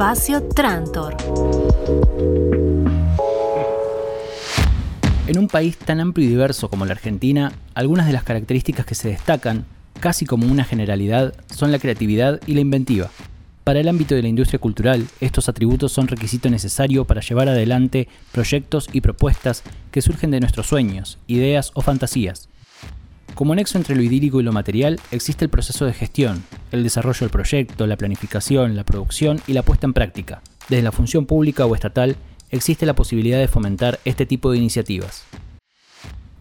Espacio Trantor. En un país tan amplio y diverso como la Argentina, algunas de las características que se destacan, casi como una generalidad, son la creatividad y la inventiva. Para el ámbito de la industria cultural, estos atributos son requisito necesario para llevar adelante proyectos y propuestas que surgen de nuestros sueños, ideas o fantasías. Como nexo entre lo idílico y lo material, existe el proceso de gestión, el desarrollo del proyecto, la planificación, la producción y la puesta en práctica. Desde la función pública o estatal, existe la posibilidad de fomentar este tipo de iniciativas.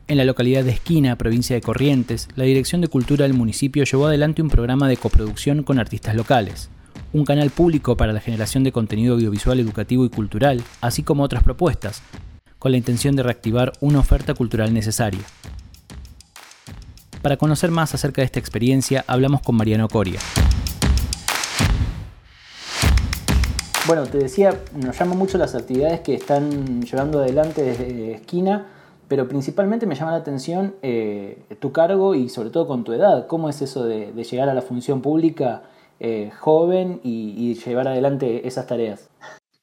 En la localidad de Esquina, provincia de Corrientes, la Dirección de Cultura del municipio llevó adelante un programa de coproducción con artistas locales, un canal público para la generación de contenido audiovisual educativo y cultural, así como otras propuestas, con la intención de reactivar una oferta cultural necesaria. Para conocer más acerca de esta experiencia, hablamos con Mariano Coria. Bueno, te decía, nos llaman mucho las actividades que están llevando adelante desde esquina, pero principalmente me llama la atención eh, tu cargo y sobre todo con tu edad. ¿Cómo es eso de, llegar a la función pública eh, joven y, llevar adelante esas tareas?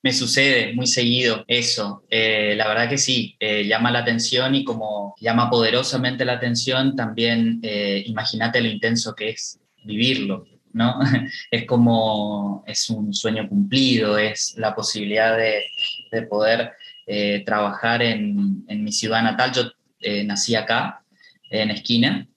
Me sucede muy seguido eso. Eh, la verdad que sí, llama la atención y como llama poderosamente la atención, también imagínate lo intenso que es vivirlo. ¿no? Es como, es un sueño cumplido, es la posibilidad de, poder eh, trabajar en, mi ciudad natal. Yo eh, nací acá, en Esquina,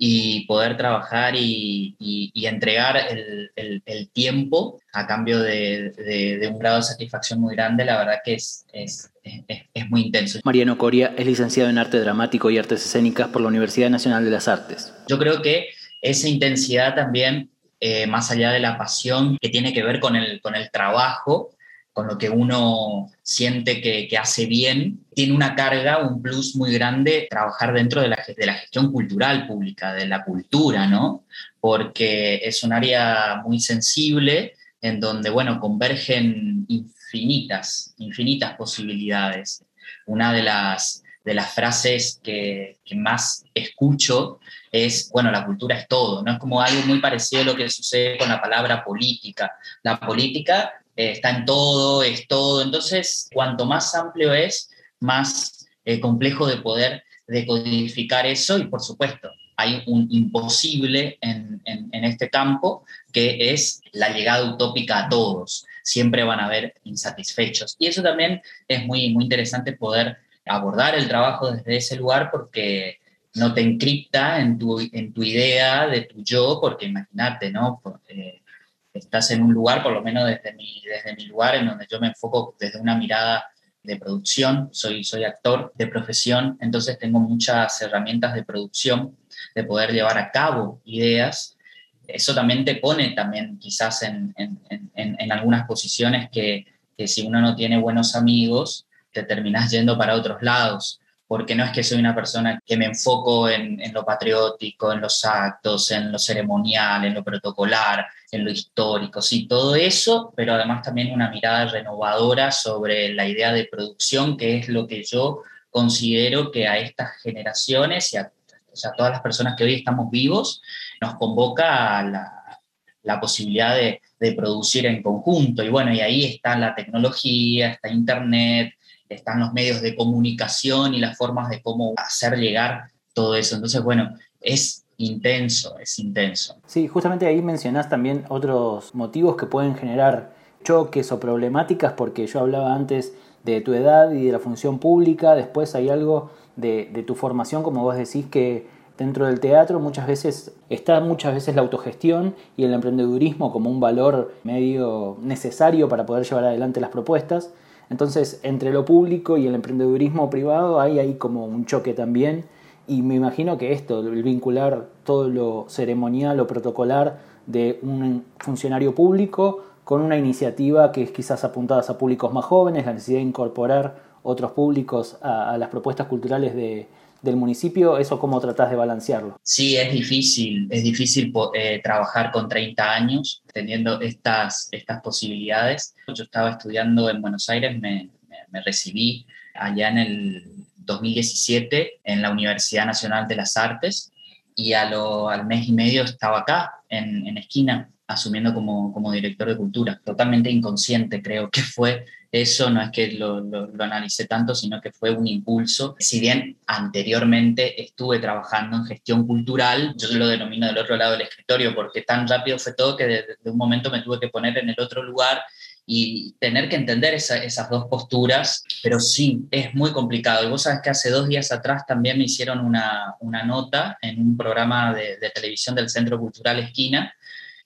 y poder trabajar y, entregar el, tiempo a cambio de, un grado de satisfacción muy grande, la verdad que es, es, es, muy intenso. Mariano Coria es licenciado en Arte Dramático y Artes Escénicas por la Universidad Nacional de las Artes. Yo creo que esa intensidad también eh, más allá de la pasión que tiene que ver con el, con el trabajo, con lo que uno siente que, hace bien, tiene una carga, un plus muy grande trabajar dentro de la, de la gestión cultural pública, de la cultura, ¿no? Porque es un área muy sensible en donde, bueno, convergen infinitas, infinitas posibilidades. Una de las, de las frases que, que más escucho es, bueno, la cultura es todo, ¿no? Es como algo muy parecido a lo que sucede con la palabra política. La política eh, está en todo, es todo, entonces cuanto más amplio es, más eh, complejo de poder decodificar eso y por supuesto hay un imposible en, en, este campo que es la llegada utópica a todos. Siempre van a haber insatisfechos. Y eso también es muy, muy interesante poder abordar el trabajo desde ese lugar porque no te encripta en tu, en tu idea de tu yo, porque imagínate, ¿no? Estás en un lugar, por lo menos desde mi, desde mi lugar, en donde yo me enfoco desde una mirada de producción, soy, soy actor de profesión, entonces tengo muchas herramientas de producción, de poder llevar a cabo ideas. Eso también te pone también quizás en, en, en, en algunas posiciones que, que si uno no tiene buenos amigos, te terminas yendo para otros lados porque no es que soy una persona que me enfoco en, lo patriótico, en los actos, en lo ceremonial, en lo protocolar, en lo histórico, sí, todo eso, pero además también una mirada renovadora sobre la idea de producción, que es lo que yo considero que a estas generaciones y a, todas las personas que hoy estamos vivos nos convoca a la, posibilidad de, de producir en conjunto. Y bueno, y ahí está la tecnología, está Internet, están los medios de comunicación y las formas de cómo hacer llegar todo eso. Entonces, bueno, es intenso, es intenso. Sí, justamente ahí mencionás también otros motivos que pueden generar choques o problemáticas, porque yo hablaba antes de tu edad y de la función pública, después hay algo de, de tu formación, como vos decís, que dentro del teatro muchas veces está muchas veces la autogestión y el emprendedurismo como un valor medio necesario para poder llevar adelante las propuestas. Entonces, entre lo público y el emprendedurismo privado hay ahí como un choque también. Y me imagino que esto, el vincular todo lo ceremonial o protocolar de un funcionario público con una iniciativa que es quizás apuntada a públicos más jóvenes, la necesidad de incorporar otros públicos a, las propuestas culturales del municipio, ¿eso cómo tratás de balancearlo? Sí, es difícil, es difícil eh, trabajar con 30 años teniendo estas, estas posibilidades. Yo estaba estudiando en Buenos Aires, me, me, recibí allá en el 2017 en la Universidad Nacional de las Artes y a lo, al mes y medio estaba acá, en, en esquina, asumiendo como, como director de cultura. Totalmente inconsciente creo que fue eso, no es que lo, lo, analicé tanto, sino que fue un impulso. Si bien anteriormente estuve trabajando en gestión cultural, yo lo denomino del otro lado del escritorio, porque tan rápido fue todo que de, de un momento me tuve que poner en el otro lugar y tener que entender esa, esas dos posturas, pero sí, es muy complicado. Y vos sabes que hace dos días atrás también me hicieron una, una nota en un programa de, televisión del Centro Cultural Esquina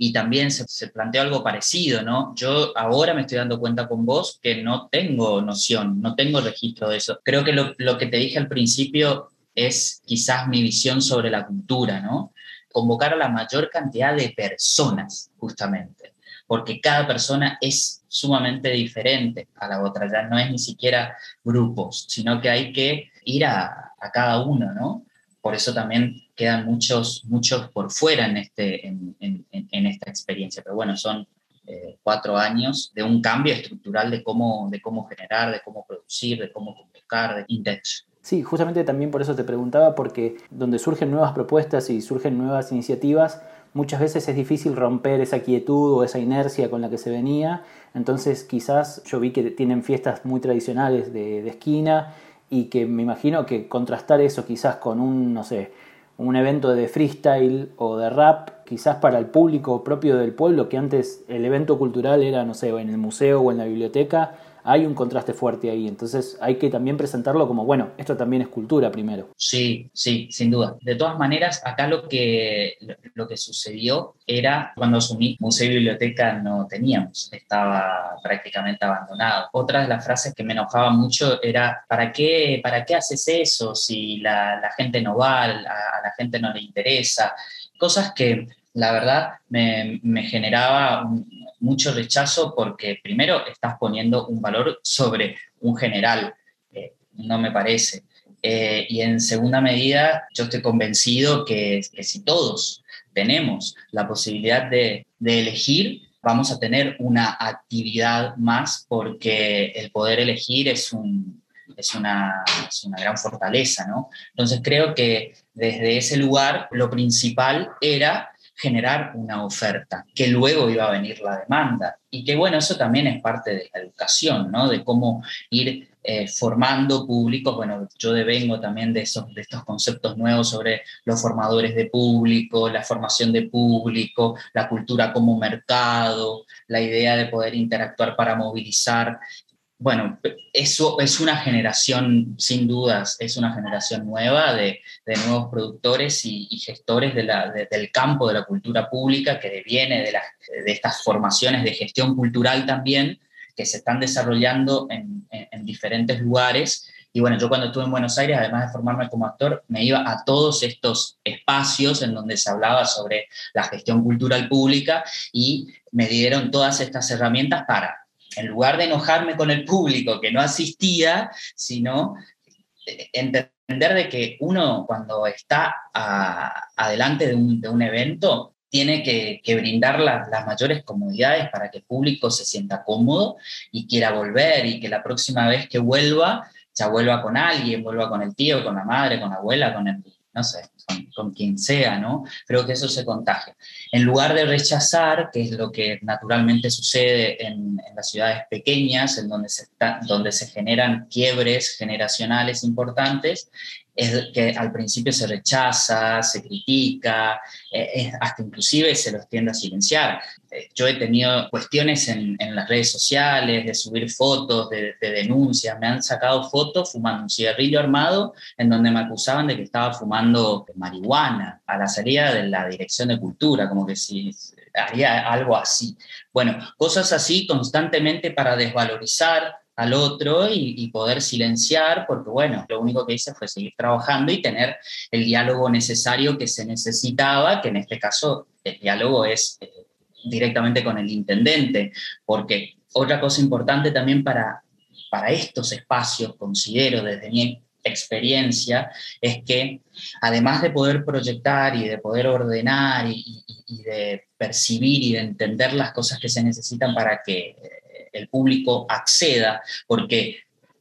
y también se, planteó algo parecido, ¿no? Yo ahora me estoy dando cuenta con vos que no tengo noción, no tengo registro de eso. Creo que lo, lo que te dije al principio es quizás mi visión sobre la cultura, ¿no? Convocar a la mayor cantidad de personas, justamente porque cada persona es sumamente diferente a la otra, ya no es ni siquiera grupos, sino que hay que ir a, a cada uno, ¿no? Por eso también quedan muchos, muchos por fuera en, este, en, en, en esta experiencia, pero bueno, son eh, cuatro años de un cambio estructural de cómo, de cómo generar, de cómo producir, de cómo convocar, de Intex. Sí, justamente también por eso te preguntaba, porque donde surgen nuevas propuestas y surgen nuevas iniciativas, muchas veces es difícil romper esa quietud o esa inercia con la que se venía. Entonces quizás yo vi que tienen fiestas muy tradicionales de, de esquina y que me imagino que contrastar eso quizás con un, no sé, un evento de freestyle o de rap, quizás para el público propio del pueblo, que antes el evento cultural era, no sé, en el museo o en la biblioteca, hay un contraste fuerte ahí. Entonces hay que también presentarlo como, bueno, esto también es cultura primero. Sí, sí, sin duda. De todas maneras, acá lo que, lo que sucedió era cuando asumí museo y biblioteca no teníamos, estaba prácticamente abandonado. Otra de las frases que me enojaba mucho era, ¿para qué, para qué haces eso si la, gente no va, a, a la gente no le interesa? Cosas que la verdad me, me generaba un, mucho rechazo porque primero estás poniendo un valor sobre un general, eh, no me parece. Eh, y en segunda medida, yo estoy convencido que, que si todos tenemos la posibilidad de, de, elegir, vamos a tener una actividad más porque el poder elegir es, un, es, una, es una gran fortaleza, ¿no? Entonces creo que desde ese lugar lo principal era generar una oferta, que luego iba a venir la demanda. Y que bueno, eso también es parte de la educación, ¿no? De cómo ir eh, formando públicos. Bueno, yo devengo también de, esos, de estos conceptos nuevos sobre los formadores de público, la formación de público, la cultura como mercado, la idea de poder interactuar para movilizar bueno, eso es una generación, sin dudas, es una generación nueva de, de nuevos productores y, gestores del campo de la cultura pública que viene de, la, de, estas formaciones de gestión cultural también, que se están desarrollando en, en, en, diferentes lugares. Y bueno, yo cuando estuve en Buenos Aires, además de formarme como actor, me iba a todos estos espacios en donde se hablaba sobre la gestión cultural pública y me dieron todas estas herramientas para en lugar de enojarme con el público que no asistía, sino entender de que uno cuando está adelante de un, evento tiene que, brindar la, las mayores comodidades para que el público se sienta cómodo y quiera volver y que la próxima vez que vuelva ya vuelva con alguien, vuelva con el tío, con la madre, con la abuela, con el, no sé, con, quien sea, ¿no? Creo que eso se contagia. En lugar de rechazar, que es lo que naturalmente sucede en, las ciudades pequeñas, en donde se, donde se generan quiebres generacionales importantes, es que al principio se rechaza, se critica, eh, hasta inclusive se los tiende a silenciar. Eh, yo he tenido cuestiones en, en, las redes sociales de subir fotos, de, denuncias, me han sacado fotos fumando un cigarrillo armado en donde me acusaban de que estaba fumando marihuana a la salida de la Dirección de Cultura, como que si haría algo así. Bueno, cosas así constantemente para desvalorizar al otro y, poder silenciar, porque bueno, lo único que hice fue seguir trabajando y tener el diálogo necesario que se necesitaba, que en este caso el diálogo es eh, directamente con el intendente, porque otra cosa importante también para, para estos espacios, considero desde mi experiencia, es que además de poder proyectar y de poder ordenar y de percibir y de entender las cosas que se necesitan para que el público acceda, porque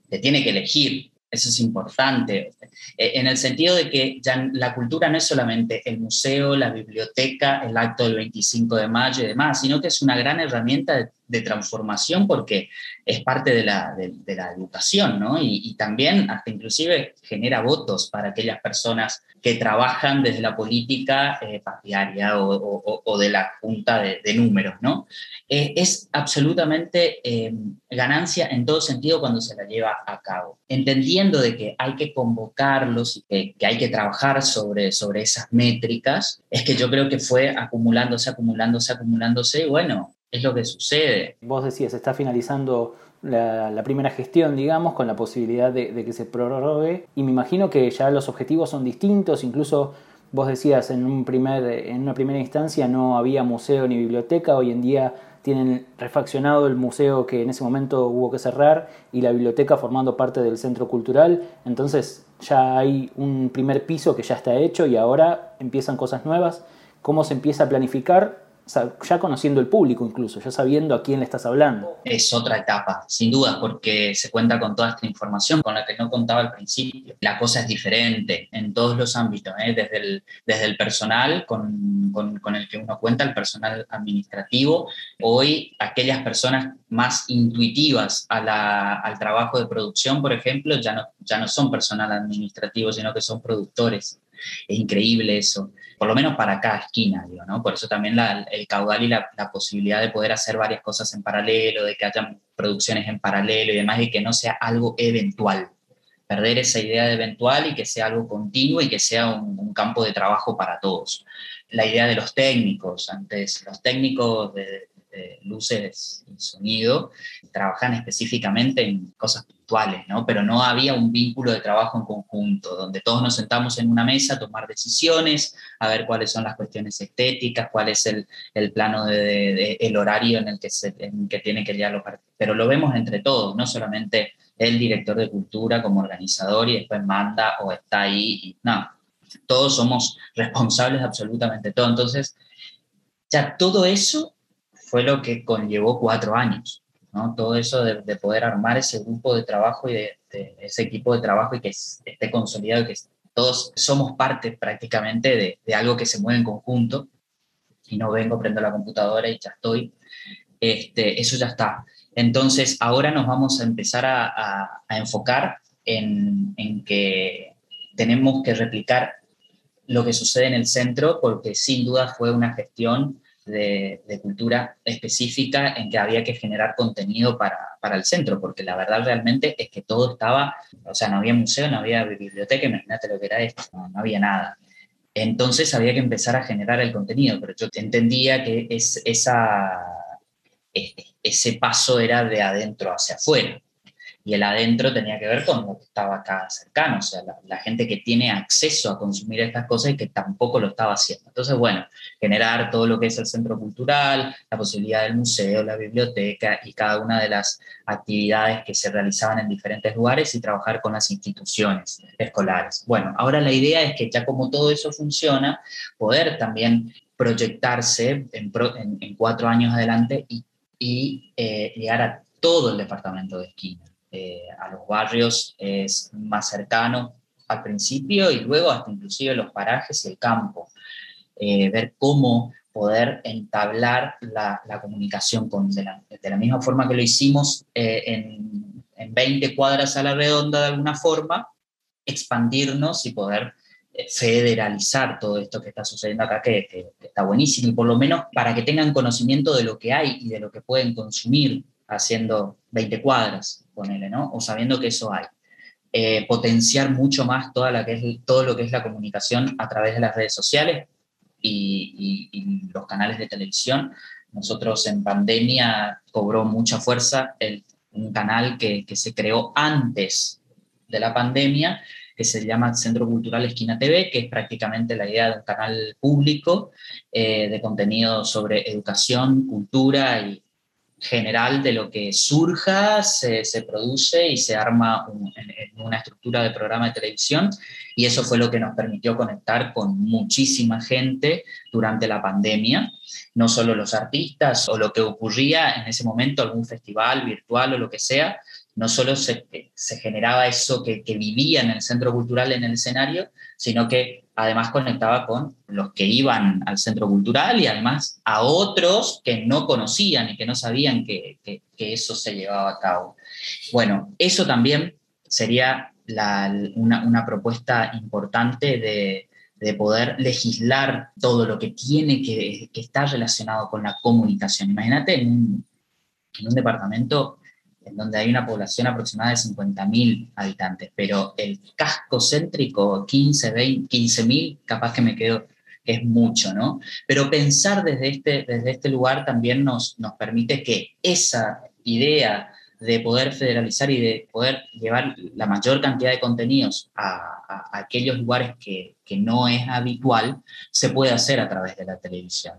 te tiene que elegir, eso es importante. eh, en el sentido de que ya la cultura no es solamente el museo, la biblioteca, el acto del 25 de mayo y demás, sino que es una gran herramienta de, transformación porque es parte de la, de, la educación, ¿no? Y, también hasta inclusive genera votos para aquellas personas que trabajan desde la política eh, partidaria o, de la junta de, números, ¿no? Eh, es absolutamente eh, ganancia en todo sentido cuando se la lleva a cabo. Entendiendo de que hay que convocarlos y que, hay que trabajar sobre, sobre esas métricas, es que yo creo que fue acumulándose, acumulándose, acumulándose y bueno, es lo que sucede. Vos decías, está finalizando la, primera gestión, digamos, con la posibilidad de, de, que se prorrogue. Y me imagino que ya los objetivos son distintos, incluso vos decías en, un primer, en una primera instancia no había museo ni biblioteca, hoy en día tienen refaccionado el museo que en ese momento hubo que cerrar y la biblioteca formando parte del centro cultural. Entonces ya hay un primer piso que ya está hecho y ahora empiezan cosas nuevas. ¿Cómo se empieza a planificar? Ya conociendo el público incluso, ya sabiendo a quién le estás hablando. Es otra etapa, sin duda, porque se cuenta con toda esta información con la que no contaba al principio. La cosa es diferente en todos los ámbitos, ¿eh? desde, el, desde el personal con, con, el que uno cuenta, el personal administrativo. Hoy, aquellas personas más intuitivas a la, al trabajo de producción, por ejemplo, ya no, ya no son personal administrativo, sino que son productores. Es increíble eso por lo menos para cada esquina, digo, ¿no? Por eso también el caudal y la, posibilidad de poder hacer varias cosas en paralelo, de que haya producciones en paralelo y demás, y que no sea algo eventual. Perder esa idea de eventual y que sea algo continuo y que sea un, campo de trabajo para todos. La idea de los técnicos, antes los técnicos de, de luces y sonido trabajan específicamente en cosas ¿no? Pero no había un vínculo de trabajo en conjunto, donde todos nos sentamos en una mesa a tomar decisiones, a ver cuáles son las cuestiones estéticas, cuál es el, el plano de, el horario en el que, se, que tiene que los Pero lo vemos entre todos, no solamente el director de cultura como organizador y después manda o está ahí, y, no, todos somos responsables de absolutamente todo. Entonces, ya todo eso fue lo que conllevó cuatro años. Todo eso de, poder armar ese grupo de trabajo y de, ese equipo de trabajo y que esté consolidado que todos somos parte prácticamente de, algo que se mueve en conjunto y no vengo, prendo la computadora y ya estoy. Este, eso ya está. Entonces, ahora nos vamos a empezar a, enfocar en, en que tenemos que replicar lo que sucede en el centro, porque sin duda fue una gestión de, cultura específica en que había que generar contenido para, para, el centro, porque la verdad realmente es que todo estaba, o sea, no había museo, no había biblioteca, imagínate lo que era esto, no, había nada. Entonces había que empezar a generar el contenido, pero yo entendía que es, esa, ese paso era de adentro hacia afuera y el adentro tenía que ver con lo que estaba acá cercano, o sea, la, gente que tiene acceso a consumir estas cosas y que tampoco lo estaba haciendo. Entonces, bueno, generar todo lo que es el centro cultural, la posibilidad del museo, la biblioteca y cada una de las actividades que se realizaban en diferentes lugares y trabajar con las instituciones escolares. Bueno, ahora la idea es que ya como todo eso funciona, poder también proyectarse en, cuatro años adelante y, y eh, llegar a todo el departamento de esquina. Eh, a los barrios es más cercano al principio y luego hasta inclusive los parajes y el campo. Eh, ver cómo poder entablar la, comunicación con, de la, misma forma que lo hicimos eh, en, en, 20 cuadras a la redonda de alguna forma, expandirnos y poder federalizar todo esto que está sucediendo acá, que, que, está buenísimo, y por lo menos para que tengan conocimiento de lo que hay y de lo que pueden consumir haciendo 20 cuadras, ponele, ¿no? O sabiendo que eso hay. Eh, potenciar mucho más toda la que es, todo lo que es la comunicación a través de las redes sociales y, los canales de televisión. Nosotros en pandemia cobró mucha fuerza el, un canal que, que se creó antes de la pandemia, que se llama Centro Cultural Esquina TV, que es prácticamente la idea de un canal público eh, de contenido sobre educación, cultura y, general de lo que surja, se, produce y se arma en, una estructura de programa de televisión. Y eso fue lo que nos permitió conectar con muchísima gente durante la pandemia, no solo los artistas o lo que ocurría en ese momento, algún festival virtual o lo que sea, no solo se, se generaba eso que, que, vivía en el centro cultural, en el escenario, sino que además conectaba con los que iban al centro cultural y además a otros que no conocían y que no sabían que, que, eso se llevaba a cabo. Bueno, eso también sería una, una, propuesta importante de, de, poder legislar todo lo que tiene que, que estar relacionado con la comunicación. Imagínate en un, en un departamento en donde hay una población aproximada de 50.000 habitantes, pero el casco céntrico, 15, 20, 15.000, capaz que me quedo, es mucho, ¿no? Pero pensar desde este, desde este lugar también nos, nos permite que esa idea de poder federalizar y de poder llevar la mayor cantidad de contenidos a, a, a aquellos lugares que, que no es habitual, se puede hacer a través de la televisión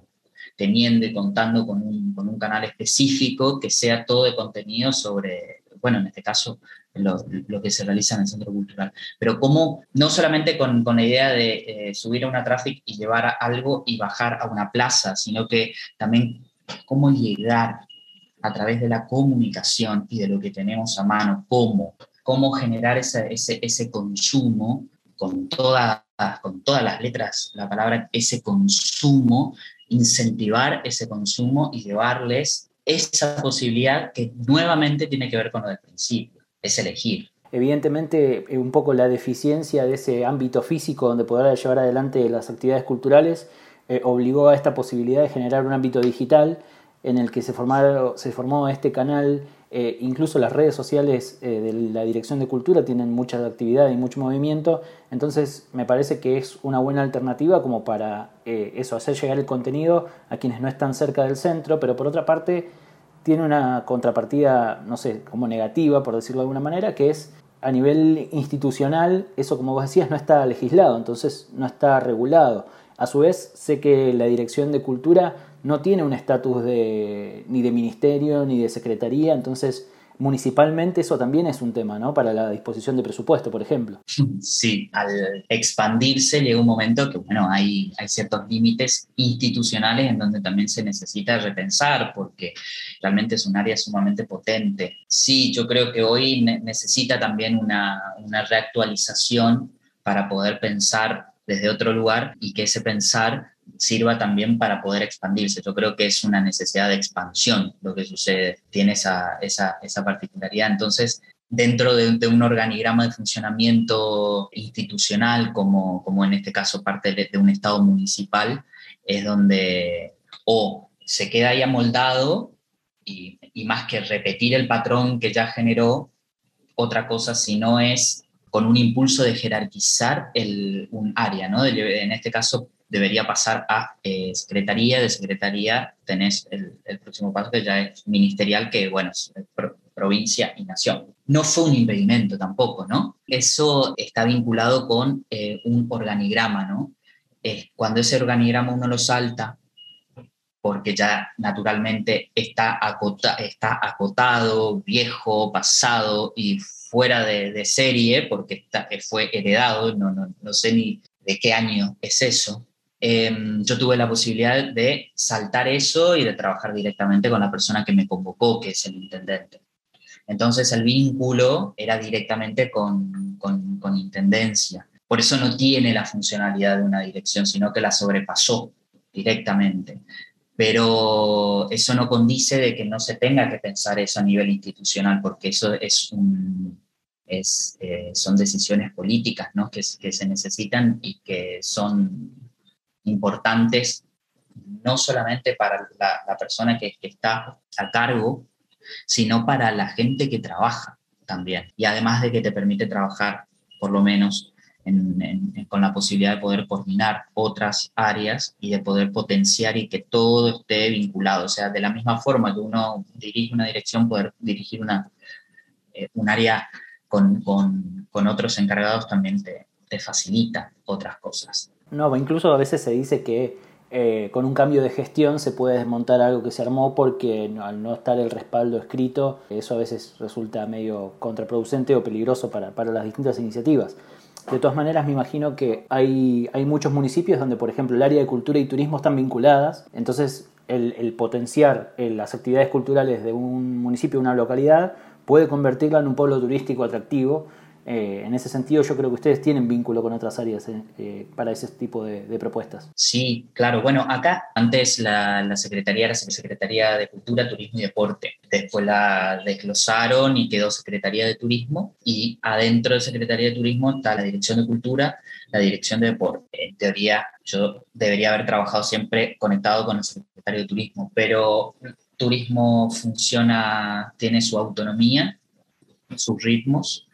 teniendo y contando con un, canal específico que sea todo de contenido sobre, bueno, en este caso, lo, que se realiza en el centro cultural. Pero cómo, no solamente con, la idea de eh, subir a una tráfico y llevar algo y bajar a una plaza, sino que también cómo llegar a través de la comunicación y de lo que tenemos a mano, cómo, cómo generar ese, ese, ese consumo con, toda, con todas las letras, la palabra ese consumo incentivar ese consumo y llevarles esa posibilidad que nuevamente tiene que ver con lo del principio, es elegir. Evidentemente, eh, un poco la deficiencia de ese ámbito físico donde poder llevar adelante las actividades culturales eh, obligó a esta posibilidad de generar un ámbito digital en el que se, formaron, se formó este canal eh, incluso las redes sociales eh, de la Dirección de Cultura tienen mucha actividad y mucho movimiento, entonces me parece que es una buena alternativa como para eh, eso, hacer llegar el contenido a quienes no están cerca del centro, pero por otra parte tiene una contrapartida, no sé, como negativa, por decirlo de alguna manera, que es a nivel institucional, eso como vos decías, no está legislado, entonces no está regulado. A su vez, sé que la Dirección de Cultura no tiene un estatus de, ni de ministerio ni de secretaría, entonces municipalmente eso también es un tema, ¿no? Para la disposición de presupuesto, por ejemplo. Sí, al expandirse llega un momento que, bueno, hay, hay ciertos límites institucionales en donde también se necesita repensar porque realmente es un área sumamente potente. Sí, yo creo que hoy necesita también una, una reactualización para poder pensar desde otro lugar y que ese pensar sirva también para poder expandirse. Yo creo que es una necesidad de expansión lo que sucede, tiene esa, esa, esa particularidad. Entonces, dentro de, de, un organigrama de funcionamiento institucional, como, como en este caso parte de, de un Estado municipal, es donde o se queda ahí amoldado y, y más que repetir el patrón que ya generó, otra cosa si no es con un impulso de jerarquizar el, un área, ¿no? En este caso, debería pasar a eh, secretaría, de secretaría tenés el, el, próximo paso que ya es ministerial, que bueno, es pro, provincia y nación. No fue un impedimento tampoco, ¿no? Eso está vinculado con eh, un organigrama, ¿no? Eh, cuando ese organigrama uno lo salta, porque ya naturalmente está, acota, está acotado, viejo, pasado y fuera de, de serie, porque está, fue heredado, no, no, no sé ni de qué año es eso, eh, yo tuve la posibilidad de saltar eso y de trabajar directamente con la persona que me convocó, que es el intendente. Entonces el vínculo era directamente con, con, con intendencia. Por eso no tiene la funcionalidad de una dirección, sino que la sobrepasó directamente. Pero eso no condice de que no se tenga que pensar eso a nivel institucional, porque eso es un, es, eh, son decisiones políticas ¿no? que, que se necesitan y que son importantes, no solamente para la, persona que, está a cargo, sino para la gente que trabaja también. Y además de que te permite trabajar, por lo menos, en, en, con la posibilidad de poder coordinar otras áreas y de poder potenciar y que todo esté vinculado. O sea, de la misma forma que uno dirige una dirección, poder dirigir una, eh, un área con, con, con otros encargados también te, te facilita otras cosas. No, incluso a veces se dice que eh, con un cambio de gestión se puede desmontar algo que se armó porque al no estar el respaldo escrito, eso a veces resulta medio contraproducente o peligroso para, para las distintas iniciativas. De todas maneras, me imagino que hay, hay muchos municipios donde, por ejemplo, el área de cultura y turismo están vinculadas, entonces el, potenciar las actividades culturales de un municipio, una localidad, puede convertirla en un pueblo turístico atractivo eh, en ese sentido, yo creo que ustedes tienen vínculo con otras áreas eh, eh, para ese tipo de, propuestas. Sí, claro. Bueno, acá antes la, Secretaría era Secretaría de Cultura, Turismo y Deporte. Después la desglosaron y quedó Secretaría de Turismo. Y adentro de Secretaría de Turismo está la Dirección de Cultura, la Dirección de Deporte. En teoría, yo debería haber trabajado siempre conectado con el Secretario de Turismo, pero turismo funciona, tiene su autonomía, sus ritmos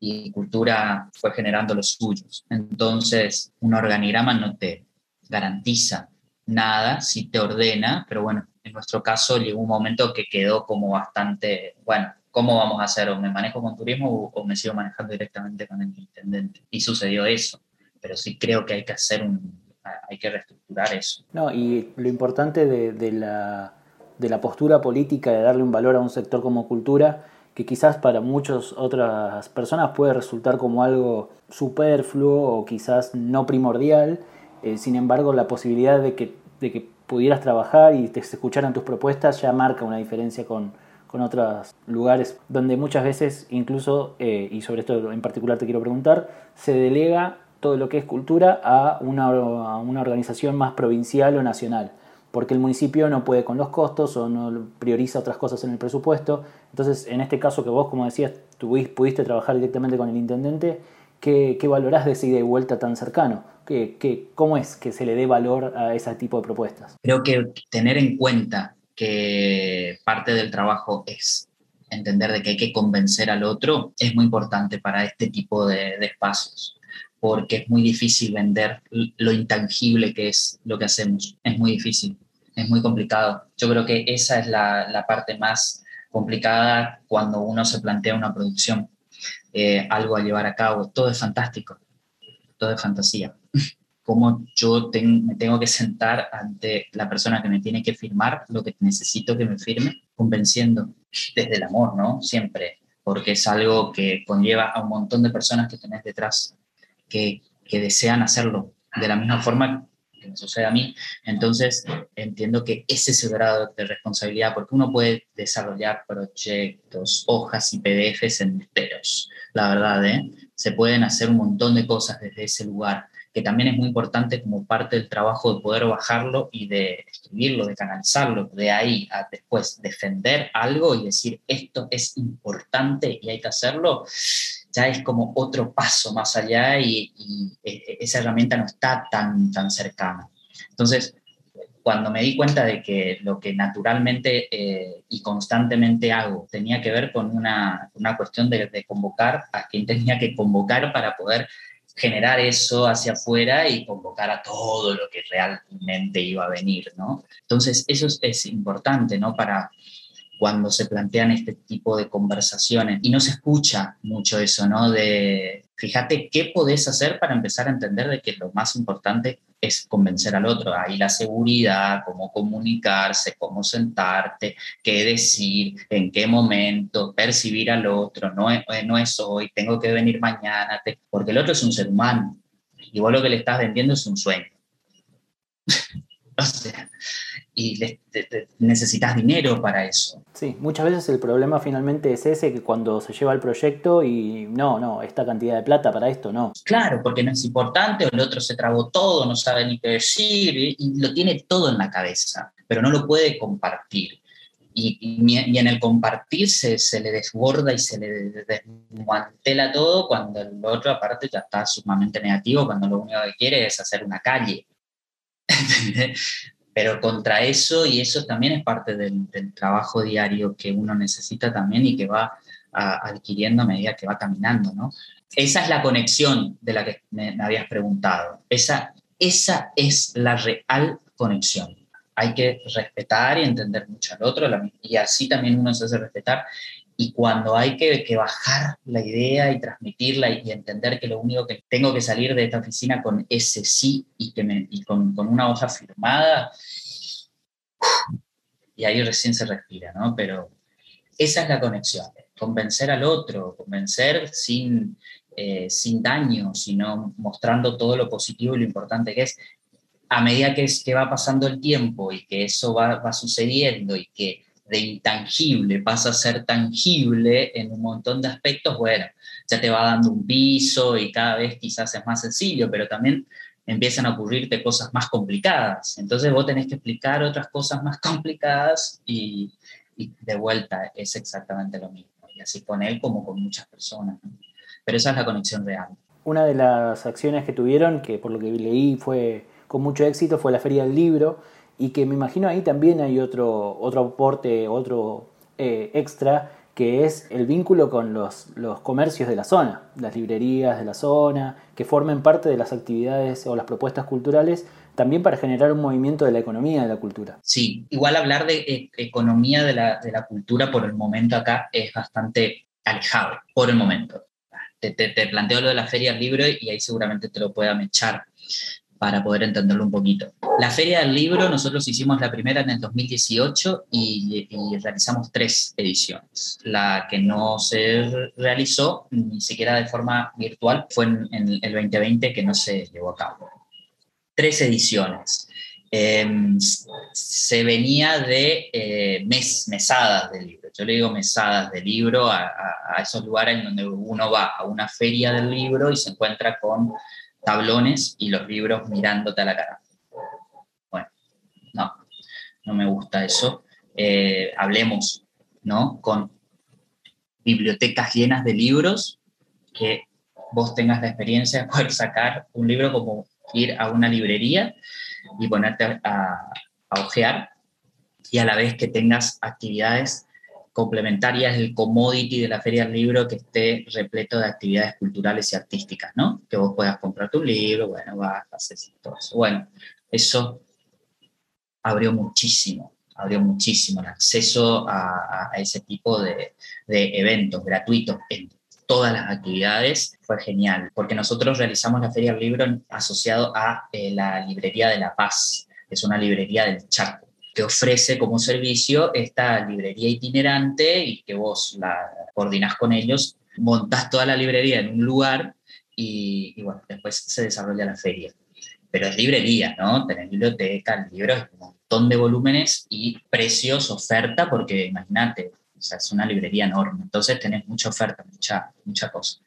y cultura fue generando los suyos. Entonces, un organigrama no te garantiza nada, sí te ordena, pero bueno, en nuestro caso llegó un momento que quedó como bastante, bueno, ¿cómo vamos a hacer? ¿O me manejo con turismo o, me sigo manejando directamente con el intendente? Y sucedió eso, pero sí creo que hay que hacer un, hay que reestructurar eso. No, y lo importante de, de la, de la postura política, de darle un valor a un sector como cultura, que quizás para muchas otras personas puede resultar como algo superfluo o quizás no primordial. Eh, sin embargo, la posibilidad de que, de que pudieras trabajar y te escucharan tus propuestas ya marca una diferencia con, con otros lugares donde muchas veces incluso, eh, y sobre esto en particular te quiero preguntar, se delega todo lo que es cultura a una, a una organización más provincial o nacional porque el municipio no puede con los costos o no prioriza otras cosas en el presupuesto. Entonces, en este caso que vos, como decías, tuviste, pudiste trabajar directamente con el intendente, ¿qué, qué valorás de ese ida y vuelta tan cercano? ¿Qué, cómo es que se le dé valor a ese tipo de propuestas? Creo que tener en cuenta que parte del trabajo es entender de que hay que convencer al otro es muy importante para este tipo de, de espacios porque es muy difícil vender lo intangible que es lo que hacemos. Es muy difícil es muy complicado. Yo creo que esa es la, parte más complicada cuando uno se plantea una producción, eh, algo a llevar a cabo. Todo es fantástico, todo es fantasía. Cómo yo me tengo que sentar ante la persona que me tiene que firmar lo que necesito que me firme, convenciendo desde el amor, ¿no? Siempre, porque es algo que conlleva a un montón de personas que tenés detrás, que, que desean hacerlo de la misma forma que me sucede a mí. Entonces, entiendo que ese es el grado de responsabilidad, porque uno puede desarrollar proyectos, hojas y PDFs enteros, la verdad, ¿eh? Se pueden hacer un montón de cosas desde ese lugar, que también es muy importante como parte del trabajo de poder bajarlo y de escribirlo, de canalizarlo, de ahí a después defender algo y decir esto es importante y hay que hacerlo ya es como otro paso más allá y, e, esa herramienta no está tan, tan cercana. Entonces, cuando me di cuenta de que lo que naturalmente eh, y constantemente hago tenía que ver con una, una cuestión de, de, convocar a quien tenía que convocar para poder generar eso hacia afuera y convocar a todo lo que realmente iba a venir, ¿no? Entonces, eso es, es importante, ¿no? Para, cuando se plantean este tipo de conversaciones. Y no se escucha mucho eso, ¿no? De, fíjate, ¿qué podés hacer para empezar a entender de que lo más importante es convencer al otro? Ahí la seguridad, cómo comunicarse, cómo sentarte, qué decir, en qué momento, percibir al otro, no es, no es hoy, tengo que venir mañana, porque el otro es un ser humano y vos lo que le estás vendiendo es un sueño. o sea, y necesitas dinero para eso. Sí, muchas veces el problema finalmente es ese, que cuando se lleva el proyecto y no, no, esta cantidad de plata para esto no. Claro, porque no es importante, o el otro se tragó todo, no sabe ni qué decir, y, lo tiene todo en la cabeza, pero no lo puede compartir. Y, y, en el compartir se, se, le desborda y se le desmantela todo cuando el otro aparte ya está sumamente negativo, cuando lo único que quiere es hacer una calle. pero contra eso, y eso también es parte del, trabajo diario que uno necesita también y que va adquiriendo a medida que va caminando, ¿no? Esa es la conexión de la que me, habías preguntado. Esa, esa es la real conexión. Hay que respetar y entender mucho al otro, y así también uno se hace respetar y cuando hay que, que, bajar la idea y transmitirla y, entender que lo único que tengo que salir de esta oficina con ese sí y, que me, y con, con, una hoja firmada, y ahí recién se respira, ¿no? Pero esa es la conexión, convencer al otro, convencer sin, eh, sin daño, sino mostrando todo lo positivo y lo importante que es. A medida que, es, que va pasando el tiempo y que eso va, va sucediendo y que de intangible pasa a ser tangible en un montón de aspectos, bueno, ya te va dando un piso y cada vez quizás es más sencillo, pero también empiezan a ocurrirte cosas más complicadas. Entonces vos tenés que explicar otras cosas más complicadas y, de vuelta es exactamente lo mismo. Y así con él como con muchas personas. Pero esa es la conexión real. Una de las acciones que tuvieron, que por lo que leí fue con mucho éxito, fue la Feria del Libro, y que me imagino ahí también hay otro, otro aporte, otro eh, extra, que es el vínculo con los, los, comercios de la zona, las librerías de la zona, que formen parte de las actividades o las propuestas culturales, también para generar un movimiento de la economía de la cultura. Sí, igual hablar de eh, economía de la, de la, cultura por el momento acá es bastante alejado, por el momento. Te, te, te planteo lo de la feria del libro y ahí seguramente te lo pueda mechar para poder entenderlo un poquito. La Feria del Libro, nosotros hicimos la primera en el 2018 y, realizamos tres ediciones. La que no se realizó ni siquiera de forma virtual fue en, el 2020 que no se llevó a cabo. Tres ediciones. Em, se venía de eh, mes, mesadas de libro. Yo le digo mesadas de libro a, a esos lugares en donde uno va a una feria del libro y se encuentra con tablones y los libros mirándote a la cara. Bueno, no, no me gusta eso. Eh, hablemos, ¿no? Con bibliotecas llenas de libros, que vos tengas la experiencia de poder sacar un libro como ir a una librería y ponerte a, a ojear y a la vez que tengas actividades complementarias, el commodity de la Feria del Libro que esté repleto de actividades culturales y artísticas, ¿no? Que vos puedas comprar tu libro, bueno, vas, haces todo eso. Bueno, eso abrió muchísimo, abrió muchísimo el acceso a, ese tipo de, eventos gratuitos en todas las actividades fue genial, porque nosotros realizamos la Feria del Libro asociado a eh, la Librería de la Paz, que es una librería del Chaco que ofrece como servicio esta librería itinerante y que vos la coordinás con ellos, montás toda la librería en un lugar y, bueno, después se desarrolla la feria. Pero es librería, ¿no? Tenés biblioteca, libros, un montón de volúmenes y precios, oferta, porque imagínate, es una librería enorme, entonces tenés mucha oferta, mucha, mucha cosa.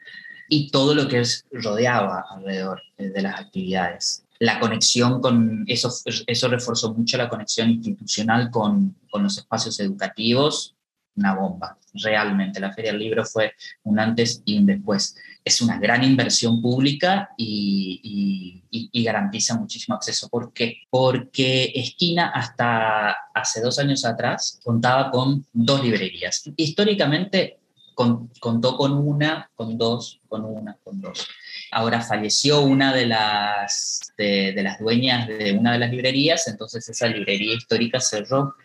Y todo lo que es, rodeaba alrededor de las actividades la conexión con, eso, eso reforzó mucho la conexión institucional con, con, los espacios educativos, una bomba, realmente. La Feria del Libro fue un antes y un después. Es una gran inversión pública y, y, garantiza muchísimo acceso. ¿Por qué? Porque Esquina hasta hace dos años atrás contaba con dos librerías. Históricamente contó con una, con dos, con una, con dos. Ahora falleció una de las, de, las dueñas de una de las librerías, entonces esa librería histórica cerró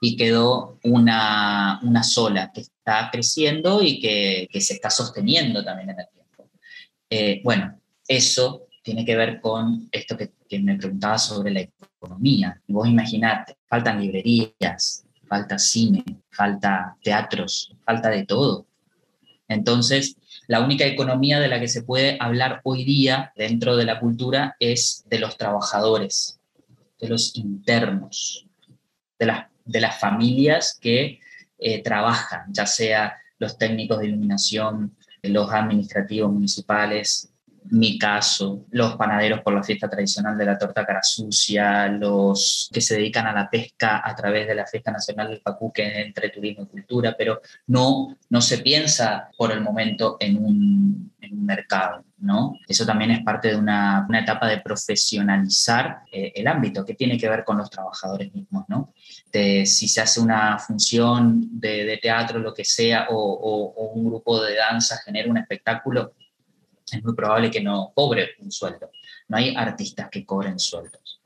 y quedó una, una sola que está creciendo y que, que, se está sosteniendo también en el tiempo. Eh, bueno, eso tiene que ver con esto que, me preguntaba sobre la economía. Vos imaginate, faltan librerías, falta cine, falta teatros, falta de todo. Entonces, la única economía de la que se puede hablar hoy día dentro de la cultura es de los trabajadores, de los internos, de las, de las familias que eh, trabajan, ya sea los técnicos de iluminación, los administrativos municipales, mi caso, los panaderos por la fiesta tradicional de la torta cara sucia, los que se dedican a la pesca a través de la fiesta nacional del Pacuque entre turismo y cultura, pero no, no se piensa por el momento en un, mercado, ¿no? Eso también es parte de una, etapa de profesionalizar eh, el ámbito, que tiene que ver con los trabajadores mismos, ¿no? si se hace una función de, teatro, lo que sea, o, o un grupo de danza genera un espectáculo, es muy probable que no cobre un sueldo. No hay artistas que cobren sueldos.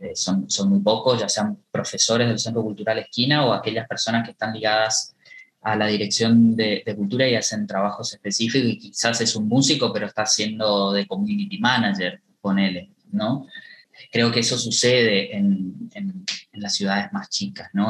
Eh, son, son muy pocos, ya sean profesores del Centro Cultural Esquina o aquellas personas que están ligadas a la dirección de, cultura y hacen trabajos específicos y quizás es un músico, pero está haciendo de community manager, ponele, ¿no? Creo que eso sucede en, en, las ciudades más chicas, ¿no?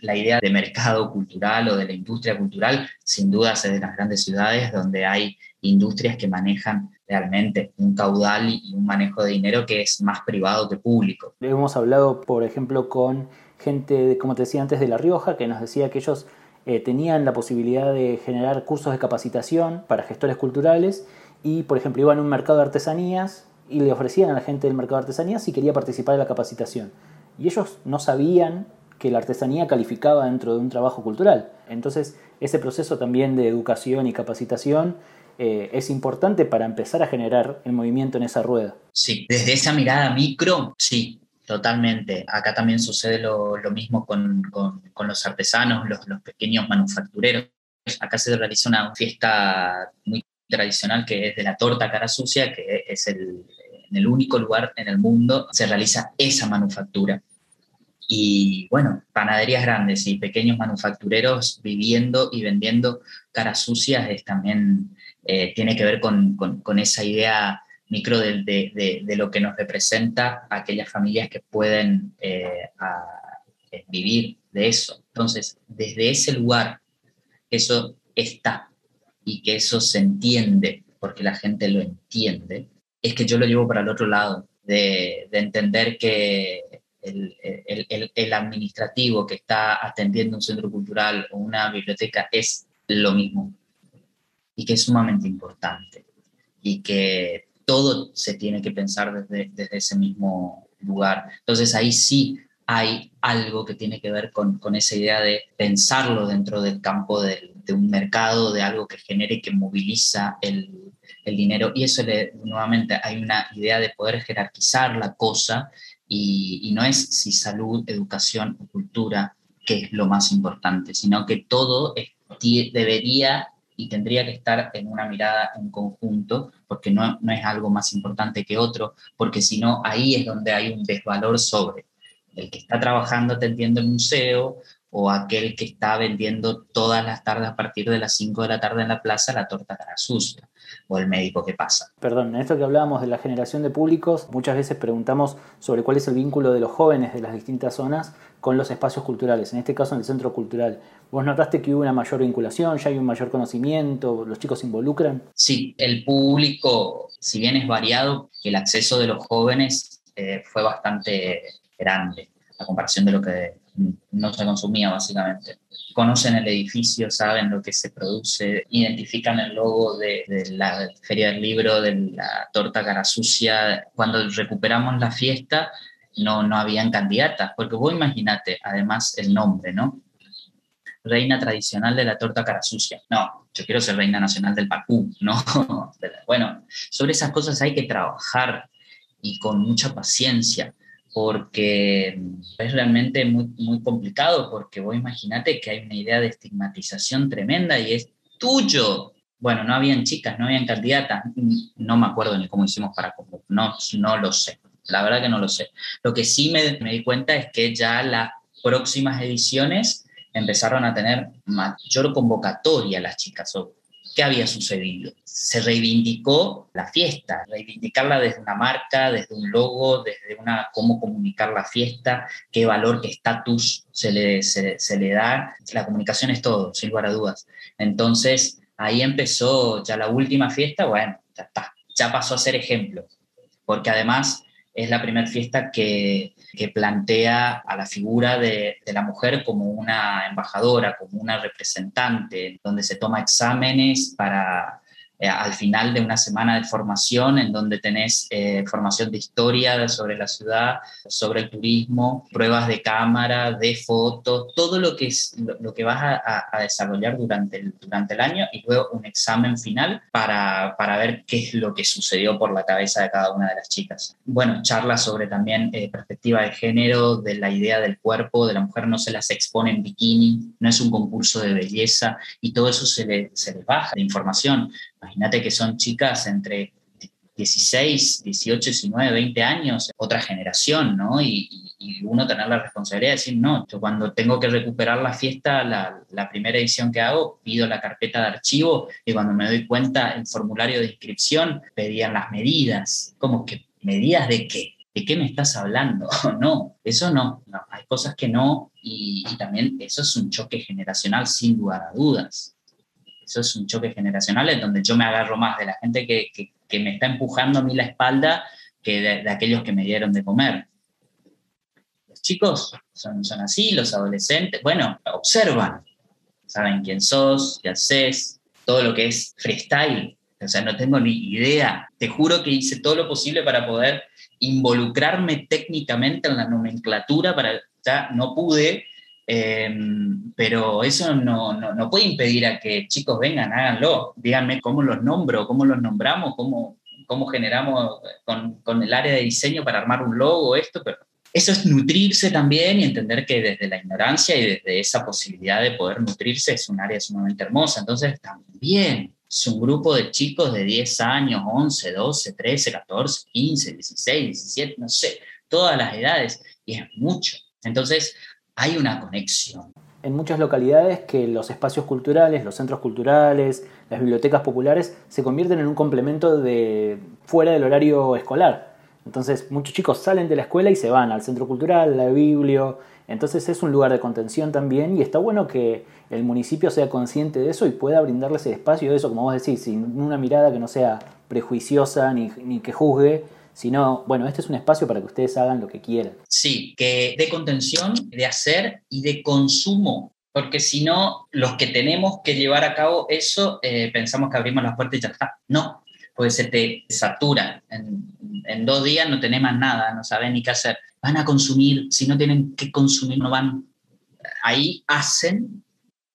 la idea de mercado cultural o de la industria cultural, sin duda, es de las grandes ciudades donde hay industrias que manejan realmente un caudal y un manejo de dinero que es más privado que público. Hemos hablado, por ejemplo, con gente, como te decía antes, de La Rioja, que nos decía que ellos eh, tenían la posibilidad de generar cursos de capacitación para gestores culturales y, por ejemplo, iban a un mercado de artesanías y le ofrecían a la gente del mercado de artesanías si quería participar en la capacitación. Y ellos no sabían que la artesanía calificaba dentro de un trabajo cultural. Entonces, ese proceso también de educación y capacitación eh, es importante para empezar a generar el movimiento en esa rueda. Sí, desde esa mirada micro, sí, totalmente. Acá también sucede lo, mismo con, los artesanos, los, los pequeños manufactureros. Acá se realiza una fiesta muy tradicional que es de la torta cara sucia, que es el, en el único lugar en el mundo se realiza esa manufactura. Y bueno, panaderías grandes y pequeños manufactureros viviendo y vendiendo caras sucias es también eh, tiene que ver con, con, esa idea micro de, de, de, lo que nos representa aquellas familias que pueden eh, eh, vivir de eso. Entonces, desde ese lugar, eso está y que eso se entiende, porque la gente lo entiende, es que yo lo llevo para el otro lado, de, de entender que el, el, el, administrativo que está atendiendo un centro cultural o una biblioteca es lo mismo y que es sumamente importante y que todo se tiene que pensar desde, desde ese mismo lugar. Entonces ahí sí hay algo que tiene que ver con, con esa idea de pensarlo dentro del campo de, de un mercado, de algo que genere, que moviliza el, el dinero. Y eso nuevamente hay una idea de poder jerarquizar la cosa y, no es si salud, educación o cultura que es lo más importante, sino que todo debería y tendría que estar en una mirada en conjunto, porque no, no es algo más importante que otro, porque si no, ahí es donde hay un desvalor sobre el que está trabajando atendiendo el museo o aquel que está vendiendo todas las tardes a partir de las 5 de la tarde en la plaza la torta cara sucia o el médico que pasa. Perdón, en esto que hablábamos de la generación de públicos, muchas veces preguntamos sobre cuál es el vínculo de los jóvenes de las distintas zonas con los espacios culturales, en este caso en el centro cultural. ¿Vos notaste que hubo una mayor vinculación, ya hay un mayor conocimiento, los chicos se involucran? Sí, el público, si bien es variado, el acceso de los jóvenes eh, fue bastante grande a comparación de lo que no se consumía básicamente. Conocen el edificio, saben lo que se produce, identifican el logo de, la Feria del Libro, de la torta cara sucia. Cuando recuperamos la fiesta, no, no habían candidatas, porque vos imaginate, además, el nombre, ¿no? Reina tradicional de la torta cara sucia. No, yo quiero ser reina nacional del Pacú, ¿no? Bueno, sobre esas cosas hay que trabajar y con mucha paciencia porque es realmente muy, muy complicado, porque vos imaginate que hay una idea de estigmatización tremenda y es tuyo. Bueno, no habían chicas, no habían candidatas, no me acuerdo ni cómo hicimos para, no, no lo sé, la verdad que no lo sé. Lo que sí me, me di cuenta es que ya las próximas ediciones empezaron a tener mayor convocatoria las chicas, ¿Qué había sucedido? Se reivindicó la fiesta, reivindicarla desde una marca, desde un logo, desde una cómo comunicar la fiesta, qué valor, qué estatus se le, se, le da. La comunicación es todo, sin lugar a dudas. Entonces, ahí empezó ya la última fiesta, bueno, ya está, ya pasó a ser ejemplo, porque además es la primera fiesta que, plantea a la figura de, la mujer como una embajadora, como una representante, donde se toma exámenes para eh, al final de una semana de formación en donde tenés eh, formación de historia sobre la ciudad, sobre el turismo, pruebas de cámara, de fotos, todo lo que, es, lo, que vas a, desarrollar durante el, durante el año y luego un examen final para, para, ver qué es lo que sucedió por la cabeza de cada una de las chicas. Bueno, charlas sobre también eh, perspectiva de género, de la idea del cuerpo, de la mujer no se las expone en bikini, no es un concurso de belleza y todo eso se le, se le baja de información Imagínate que son chicas entre 16, 18, 19, 20 años, otra generación, ¿no? Y, uno tener la responsabilidad de decir, no, yo cuando tengo que recuperar la fiesta, la, primera edición que hago, pido la carpeta de archivo y cuando me doy cuenta, el formulario de inscripción pedían las medidas. ¿Cómo que medidas de qué? ¿De qué me estás hablando? no, eso no, no, hay cosas que no y, y también eso es un choque generacional sin lugar a dudas eso es un choque generacional en donde yo me agarro más de la gente que, que me está empujando a mí la espalda que de, aquellos que me dieron de comer. Los chicos son, son así, los adolescentes, bueno, observan, saben quién sos, qué haces, todo lo que es freestyle. O sea, no tengo ni idea. Te juro que hice todo lo posible para poder involucrarme técnicamente en la nomenclatura, para, ya no pude, em, pero eso no, no, puede impedir a que chicos vengan, háganlo, díganme cómo los nombro, cómo los nombramos, cómo, cómo generamos con, con, el área de diseño para armar un logo, esto, pero eso es nutrirse también y entender que desde la ignorancia y desde esa posibilidad de poder nutrirse es un área sumamente hermosa. Entonces, también es un grupo de chicos de 10 años, 11, 12, 13, 14, 15, 16, 17, no sé, todas las edades, y es mucho. Entonces, hay una conexión. En muchas localidades que los espacios culturales, los centros culturales, las bibliotecas populares se convierten en un complemento de fuera del horario escolar. Entonces muchos chicos salen de la escuela y se van al centro cultural, la biblio. Entonces es un lugar de contención también y está bueno que el municipio sea consciente de eso y pueda brindarles el espacio de eso, como vos decís, sin una mirada que no sea prejuiciosa ni que juzgue, sino, bueno, este es un espacio para que ustedes hagan lo que quieran. Sí, que de contención, de hacer y de consumo, porque si no, los que tenemos que llevar a cabo eso, eh, pensamos que abrimos las puertas y ya está. No, pues se te satura. En, en dos días no tenés más nada, no saben ni qué hacer. Van a consumir, si no tienen que consumir, no van. Ahí hacen,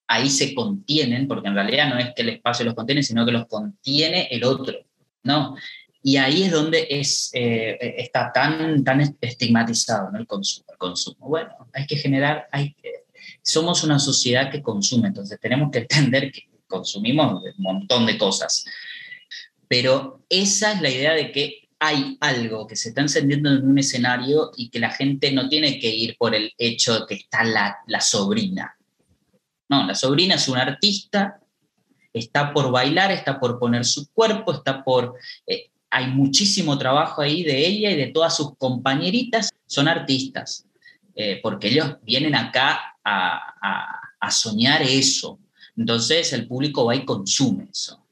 ahí se contienen, porque en realidad no es que el espacio los contiene, sino que los contiene el otro, ¿no? Y ahí es donde es, eh, está tan, tan estigmatizado el consumo. El consumo. Bueno, hay que generar, hay, somos una sociedad que consume, entonces tenemos que entender que consumimos un montón de cosas. Pero esa es la idea de que hay algo que se está encendiendo en un escenario y que la gente no tiene que ir por el hecho de que está la, la sobrina. No, la sobrina es una artista, está por bailar, está por poner su cuerpo, está por... Eh, hay muchísimo trabajo ahí de ella y de todas sus compañeritas, son artistas, eh, porque ellos vienen acá a, a soñar eso. Entonces el público va y consume eso.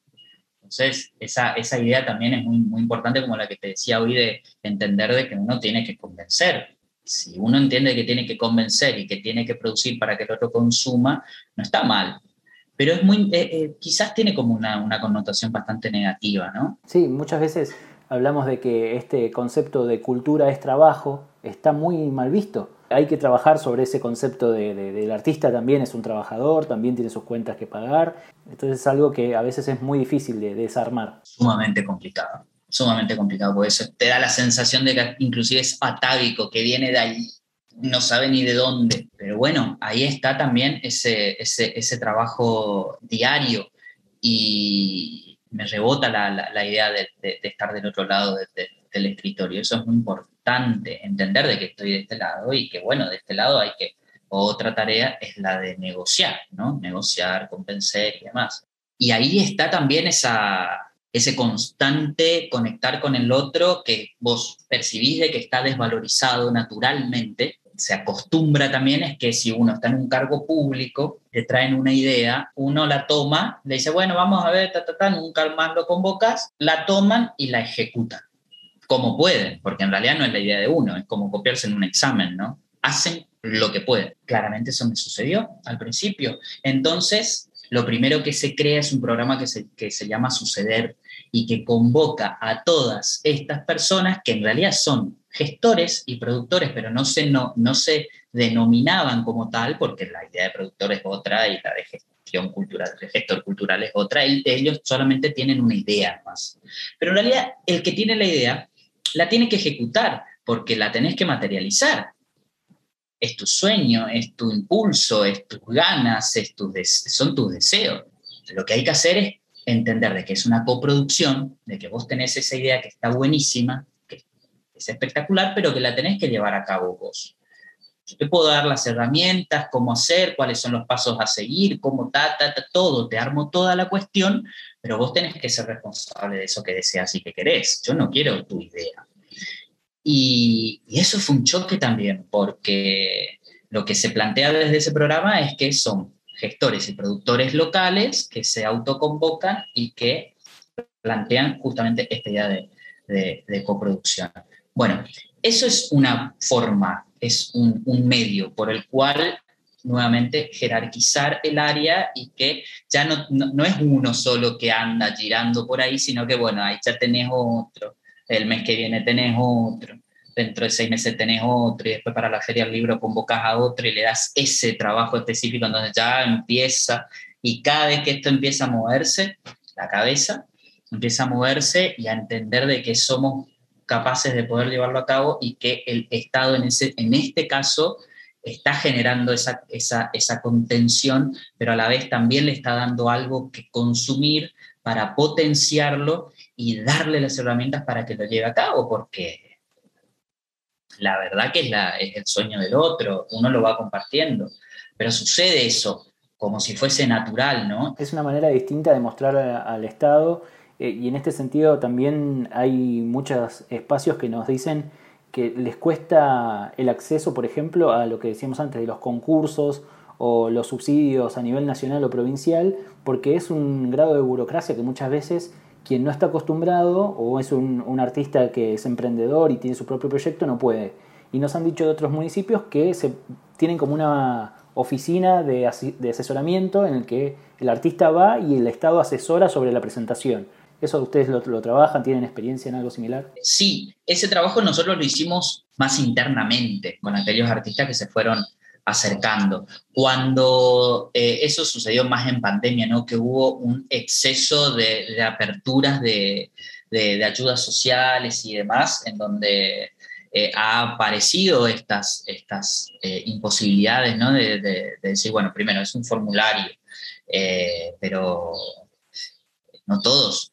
Entonces, esa, esa idea también es muy, muy importante, como la que te decía hoy, de entender de que uno tiene que convencer. Si uno entiende que tiene que convencer y que tiene que producir para que el otro consuma, no está mal. Pero es muy, eh, eh, quizás tiene como una, una connotación bastante negativa, ¿no? Sí, muchas veces hablamos de que este concepto de cultura es trabajo, está muy mal visto hay que trabajar sobre ese concepto de, del artista también es un trabajador, también tiene sus cuentas que pagar. Entonces es algo que a veces es muy difícil de, desarmar. Sumamente complicado, sumamente complicado, porque eso te da la sensación de que inclusive es atávico, que viene de ahí, no sabe ni de dónde. Pero bueno, ahí está también ese, ese, ese trabajo diario y me rebota la, la, idea de, de, estar del otro lado del escritorio. Eso es muy importante entender de que estoy de este lado y que, bueno, de este lado hay que, otra tarea es la de negociar, ¿no? Negociar, convencer y demás. Y ahí está también esa, ese constante conectar con el otro que vos percibís de que está desvalorizado naturalmente. Se acostumbra también es que si uno está en un cargo público, te traen una idea, uno la toma, le dice, bueno, vamos a ver, ta, ta, ta, nunca más lo convocas, la toman y la ejecutan como pueden, porque en realidad no es la idea de uno, es como copiarse en un examen, ¿no? Hacen lo que pueden. Claramente eso me sucedió al principio. Entonces, lo primero que se crea es un programa que se, que se llama Suceder y que convoca a todas estas personas que en realidad son gestores y productores, pero no se, no, no se denominaban como tal, porque la idea de productor es otra y la de gestión cultural, de gestor cultural es otra, ellos solamente tienen una idea más. Pero en realidad el que tiene la idea la tienes que ejecutar porque la tenés que materializar. Es tu sueño, es tu impulso, es tus ganas, son tus deseos. Lo que hay que hacer es entender de que es una coproducción, de que vos tenés esa idea que está buenísima, es espectacular, pero que la tenés que llevar a cabo vos. Yo te puedo dar las herramientas, cómo hacer, cuáles son los pasos a seguir, cómo ta, ta, ta, todo, te armo toda la cuestión, pero vos tenés que ser responsable de eso que deseas y que querés. Yo no quiero tu idea. Y, eso fue un choque también, porque lo que se plantea desde ese programa es que son gestores y productores locales que se autoconvocan y que plantean justamente esta idea de, coproducción. Bueno, eso es una forma, es un, medio por el cual nuevamente jerarquizar el área y que ya no, es uno solo que anda girando por ahí, sino que bueno, ahí ya tenés otro, el mes que viene tenés otro, dentro de seis meses tenés otro, y después para la feria del libro convocas a otro y le das ese trabajo específico, entonces ya empieza, y cada vez que esto empieza a moverse, la cabeza empieza a moverse y a entender de que somos capaces de poder llevarlo a cabo y que el Estado en, ese, en este caso está generando esa, esa, esa contención, pero a la vez también le está dando algo que consumir para potenciarlo y darle las herramientas para que lo lleve a cabo, porque la verdad que es, la, es el sueño del otro, uno lo va compartiendo, pero sucede eso como si fuese natural, ¿no? Es una manera distinta de mostrar al Estado eh, y en este sentido también hay muchos espacios que nos dicen que les cuesta el acceso, por ejemplo, a lo que decíamos antes de los concursos o los subsidios a nivel nacional o provincial, porque es un grado de burocracia que muchas veces quien no está acostumbrado o es un, artista que es emprendedor y tiene su propio proyecto no puede. Y nos han dicho de otros municipios que se tienen como una oficina de, asesoramiento en el que el artista va y el Estado asesora sobre la presentación. ¿Eso ustedes lo, trabajan? ¿Tienen experiencia en algo similar? Sí, ese trabajo nosotros lo hicimos más internamente con aquellos artistas que se fueron acercando. Cuando eh, eso sucedió más en pandemia, ¿no? que hubo un exceso de, aperturas de, ayudas sociales y demás, en donde eh, ha aparecido estas, estas eh, imposibilidades ¿no? de, decir, bueno, primero es un formulario, pero no todos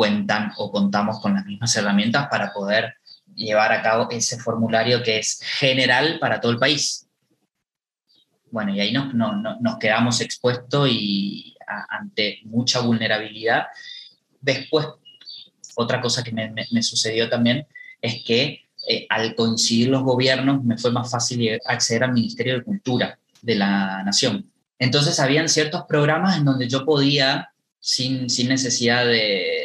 cuentan o contamos con las mismas herramientas para poder llevar a cabo ese formulario que es general para todo el país. Bueno, y ahí nos, nos quedamos expuestos y ante mucha vulnerabilidad. Después, otra cosa que me, sucedió también es que eh, al coincidir los gobiernos me fue más fácil acceder al Ministerio de Cultura de la Nación. Entonces habían ciertos programas en donde yo podía, sin, sin necesidad de,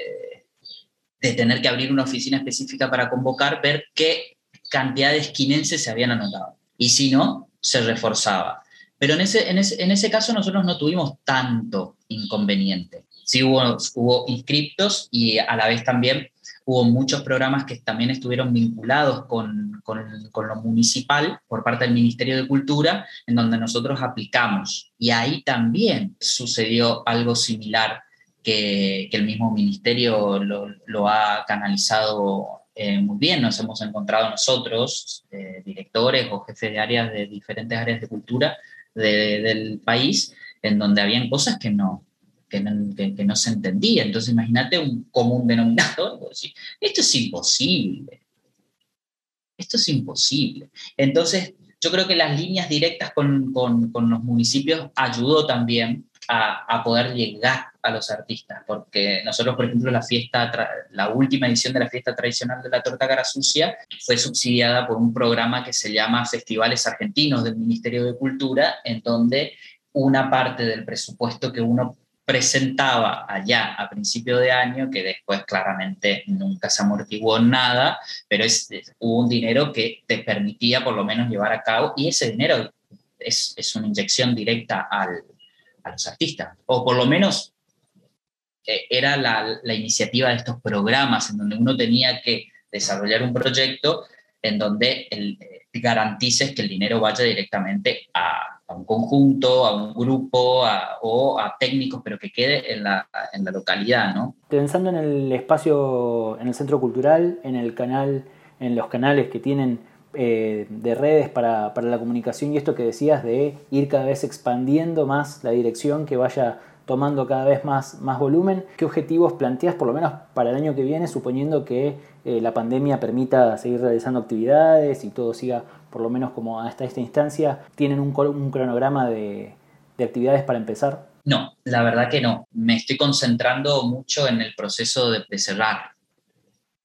de tener que abrir una oficina específica para convocar, ver qué cantidad de esquinenses se habían anotado. Y si no, se reforzaba. Pero en ese, en ese, en ese caso nosotros no tuvimos tanto inconveniente. Sí hubo, inscriptos y a la vez también hubo muchos programas que también estuvieron vinculados con, con, lo municipal por parte del Ministerio de Cultura, en donde nosotros aplicamos. Y ahí también sucedió algo similar que, el mismo ministerio lo, ha canalizado eh, muy bien. Nos hemos encontrado nosotros, eh, directores o jefes de áreas de diferentes áreas de cultura, del país en donde habían cosas que no, que no, se entendía. Entonces imagínate un común denominador. Esto es imposible. Esto es imposible. Entonces yo creo que las líneas directas con, con los municipios ayudó también a, poder llegar a los artistas, porque nosotros, por ejemplo, la fiesta, la última edición de la fiesta tradicional de la torta cara sucia fue subsidiada por un programa que se llama Festivales Argentinos del Ministerio de Cultura, en donde una parte del presupuesto que uno presentaba allá a principio de año, que después claramente nunca se amortiguó nada, pero es, un dinero que te permitía por lo menos llevar a cabo, y ese dinero es, es una inyección directa al, a los artistas, o por lo menos eh, era la, iniciativa de estos programas en donde uno tenía que desarrollar un proyecto en donde el, eh, garantices que el dinero vaya directamente a, a un conjunto, a un grupo o a técnicos, pero que quede en la, en la localidad, ¿no? Pensando en el espacio, en el centro cultural, en el canal, en los canales que tienen eh, de redes para, la comunicación y esto que decías de ir cada vez expandiendo más la dirección, que vaya tomando cada vez más, más volumen. ¿Qué objetivos planteas, por lo menos para el año que viene, suponiendo que eh, la pandemia permita seguir realizando actividades y todo siga por lo menos como hasta esta instancia? ¿Tienen un, cronograma de, actividades para empezar? No, la verdad que no. Me estoy concentrando mucho en el proceso de, de cerrar, de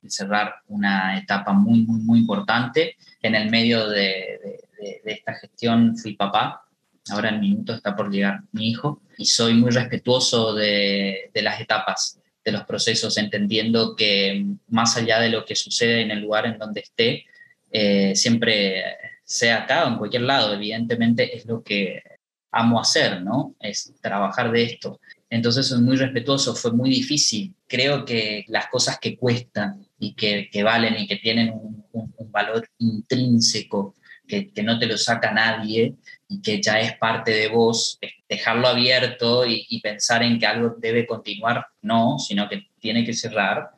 cerrar una etapa muy, muy, muy importante en el medio de, esta gestión fui papá, ahora en minutos está por llegar mi hijo, y soy muy respetuoso de, las etapas. de los procesos, entendiendo que más allá de lo que sucede en el lugar en donde esté, eh, siempre sea acá o en cualquier lado, evidentemente es lo que amo hacer, ¿no? Es trabajar de esto. Entonces soy muy respetuoso, fue muy difícil. Creo que las cosas que cuestan y que, valen y que tienen un, valor intrínseco, que, no te lo saca nadie y que ya es parte de vos, dejarlo abierto y, pensar en que algo debe continuar, no, sino que tiene que cerrar.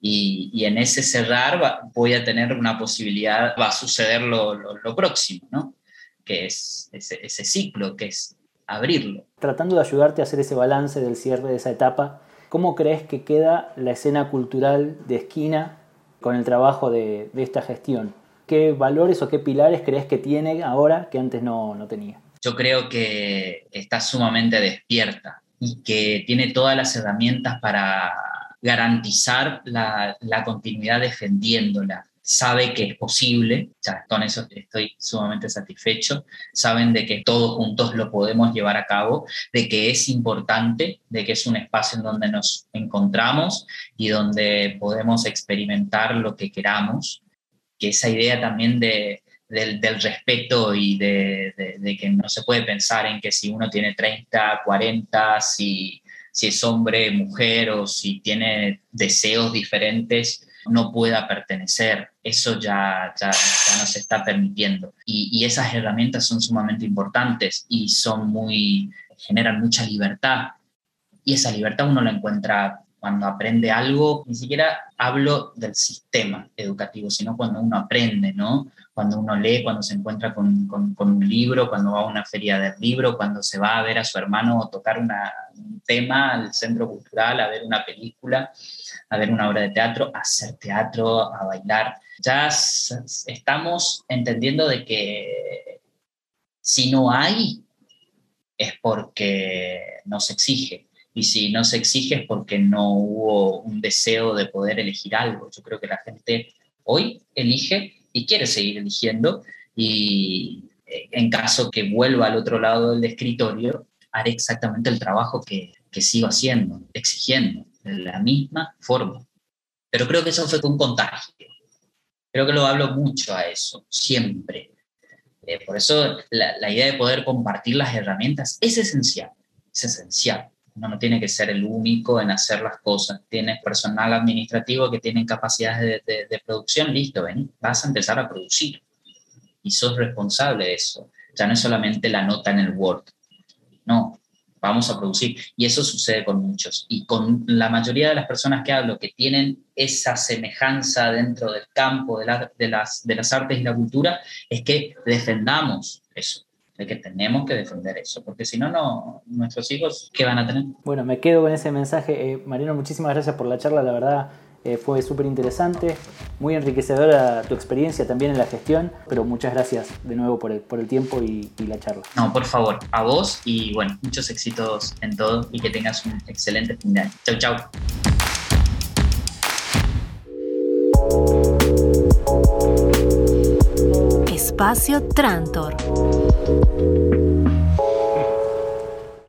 Y, en ese cerrar voy a tener una posibilidad, va a suceder lo, lo próximo, ¿no? que es ese ciclo, que es abrirlo. Tratando de ayudarte a hacer ese balance del cierre de esa etapa, ¿cómo crees que queda la escena cultural de esquina con el trabajo de, esta gestión? ¿Qué valores o qué pilares crees que tiene ahora que antes no, no tenía? Yo creo que está sumamente despierta y que tiene todas las herramientas para garantizar la continuidad defendiéndola sabe que es posible, ya con eso estoy sumamente satisfecho, saben de que todos juntos lo podemos llevar a cabo, de que es importante, de que es un espacio en donde nos encontramos y donde podemos experimentar lo que queramos, que esa idea también de, del, respeto y de, de, que no se puede pensar en que si uno tiene 30, 40, si, si es hombre, mujer o si tiene deseos diferentes, no pueda pertenecer. Eso ya, ya, no se está permitiendo. Y, esas herramientas son sumamente importantes y son muy, generan mucha libertad. Y esa libertad uno la encuentra cuando aprende algo, ni siquiera hablo del sistema educativo, sino cuando uno aprende, ¿no? Cuando uno lee, cuando se encuentra con, con, un libro, cuando va a una feria del libro, cuando se va a ver a su hermano tocar un tema al centro cultural, a ver una película a ver una obra de teatro, a hacer teatro, a bailar. Ya estamos entendiendo de que si no hay, es porque no se exige. Y si no se exige es porque no hubo un deseo de poder elegir algo. Yo creo que la gente hoy elige y quiere seguir eligiendo. Y eh, en caso que vuelva al otro lado del escritorio, haré exactamente el trabajo que, que sigo haciendo, exigiendo la misma forma. Pero creo que eso fue un contagio. Creo que lo hablo mucho a eso, siempre. Eh, por eso la, idea de poder compartir las herramientas es esencial, es esencial. Uno no tiene que ser el único en hacer las cosas. Tienes personal administrativo que tienen capacidades de, de, producción, listo, ven, vas a empezar a producir. Y sos responsable de eso. Ya no es solamente la nota en el Word. No, vamos a producir. Y eso sucede con muchos. Y con la mayoría de las personas que hablo que tienen esa semejanza dentro del campo de, de, las, de las artes y la cultura, es que defendamos eso de que tenemos que defender eso, porque si no, no, nuestros hijos, ¿qué van a tener? Bueno, me quedo con ese mensaje. Eh, muchísimas gracias por la charla, la verdad eh, fue súper interesante, muy enriquecedora tu experiencia también en la gestión, pero muchas gracias de nuevo por el, por el tiempo y, y, la charla. No, por favor, a vos y bueno, muchos éxitos en todo y que tengas un excelente fin de año. Chau, chau. Espacio Trantor.